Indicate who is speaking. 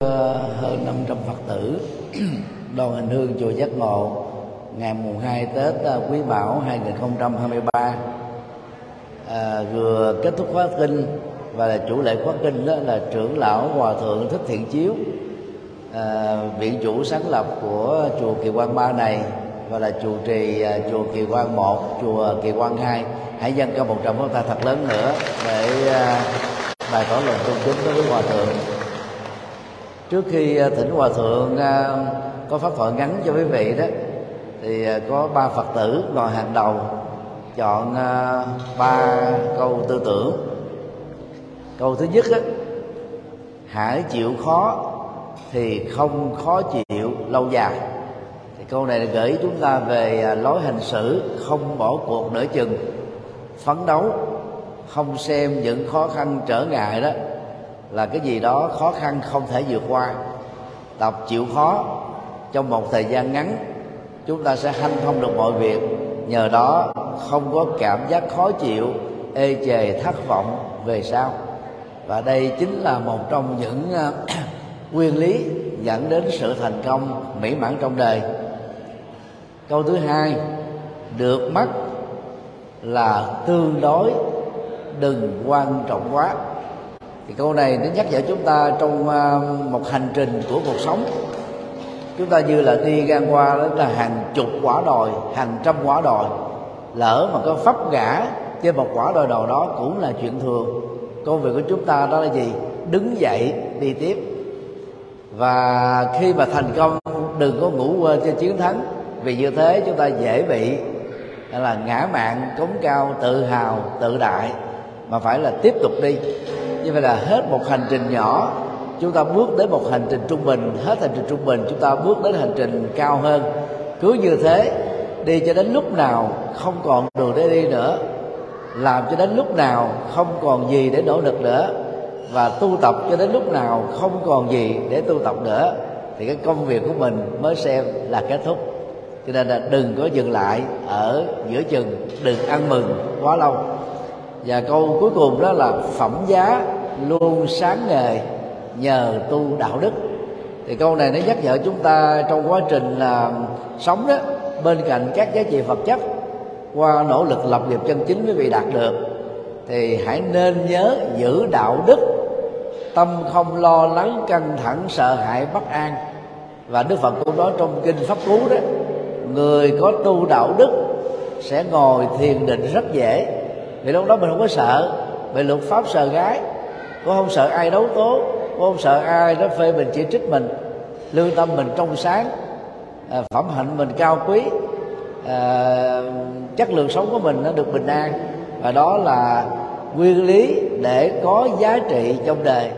Speaker 1: Hơn 500 Phật tử. Đoàn hành hương chùa Giác Ngộ ngày mùng 2 Tết à, Quý Mão 2023 à, vừa kết thúc khóa kinh và là chủ lễ khóa kinh đó là trưởng lão hòa thượng thích thiện chiếu. À, viện chủ sáng lập của chùa Kỳ Quan Ba này và là chủ trì à, chùa Kỳ Quan một chùa Kỳ Quan hai. Hãy dâng cao một trăm pháo ta thật lớn nữa để à, bài tỏ lòng tôn kính đối với hòa thượng trước khi à, thỉnh hòa thượng à, có pháp thoại ngắn cho quý vị đó, thì à, có ba phật tử ngồi hàng đầu, chọn ba câu tư tưởng. Câu thứ nhất á, hãy chịu khó thì không khó chịu lâu dài. Thì câu này là gửi chúng ta về lối hành xử không bỏ cuộc nửa chừng, phấn đấu, không xem những khó khăn trở ngại đó là cái gì đó khó khăn không thể vượt qua. Tập chịu khó, trong một thời gian ngắn, chúng ta sẽ hanh thông được mọi việc. Nhờ đó, không có cảm giác khó chịu, ê chề, thất vọng về sau. Và đây chính là một trong những à, nguyên lý dẫn đến sự thành công mỹ mãn trong đời. Câu thứ hai, được mất là tương đối, đừng quan trọng quá thì câu này nó nhắc nhở chúng ta trong à, một hành trình của cuộc sống. Chúng ta như là đi ngang qua đó là hàng chục quả đồi, hàng trăm quả đồi. Lỡ mà có pháp ngã trên một quả đồi đầu đó cũng là chuyện thường. Công việc của chúng ta đó là gì? Đứng dậy đi tiếp. Và khi mà thành công, đừng có ngủ quên cho chiến thắng. Vì như thế chúng ta dễ bị là, ngã mạng, cống cao, tự hào, tự đại. Mà phải là tiếp tục đi như vậy là hết một hành trình nhỏ. Chúng ta bước đến một hành trình trung bình. Hết hành trình trung bình, chúng ta bước đến hành trình cao hơn. Cứ như thế, đi cho đến lúc nào không còn đường để đi nữa. Làm cho đến lúc nào không còn gì để nỗ lực nữa. Và tu tập cho đến lúc nào không còn gì để tu tập nữa. Thì cái công việc của mình mới xem là kết thúc. Cho nên là đừng có dừng lại ở giữa chừng, đừng ăn mừng quá lâu. Và câu cuối cùng đó là phẩm giá luôn sáng ngời nhờ tu đạo đức. Thì câu này nó nhắc nhở chúng ta trong quá trình là sống đó, bên cạnh các giá trị vật chất, qua nỗ lực lập nghiệp chân chính quý vị đạt được, thì hãy nên nhớ giữ đạo đức, tâm không lo lắng, căng thẳng, sợ hãi, bất an. Và đức phật cũng nói trong kinh pháp cú đó, người có tu đạo đức sẽ ngồi thiền định rất dễ. Vì lúc đó mình không có sợ về luật pháp sợ gái cô không sợ ai đấu tố cô không sợ ai đó phê mình chỉ trích mình lương tâm mình trong sáng à, phẩm hạnh mình cao quý à, chất lượng sống của mình nó được bình an. Và đó là nguyên lý để có giá trị trong đời.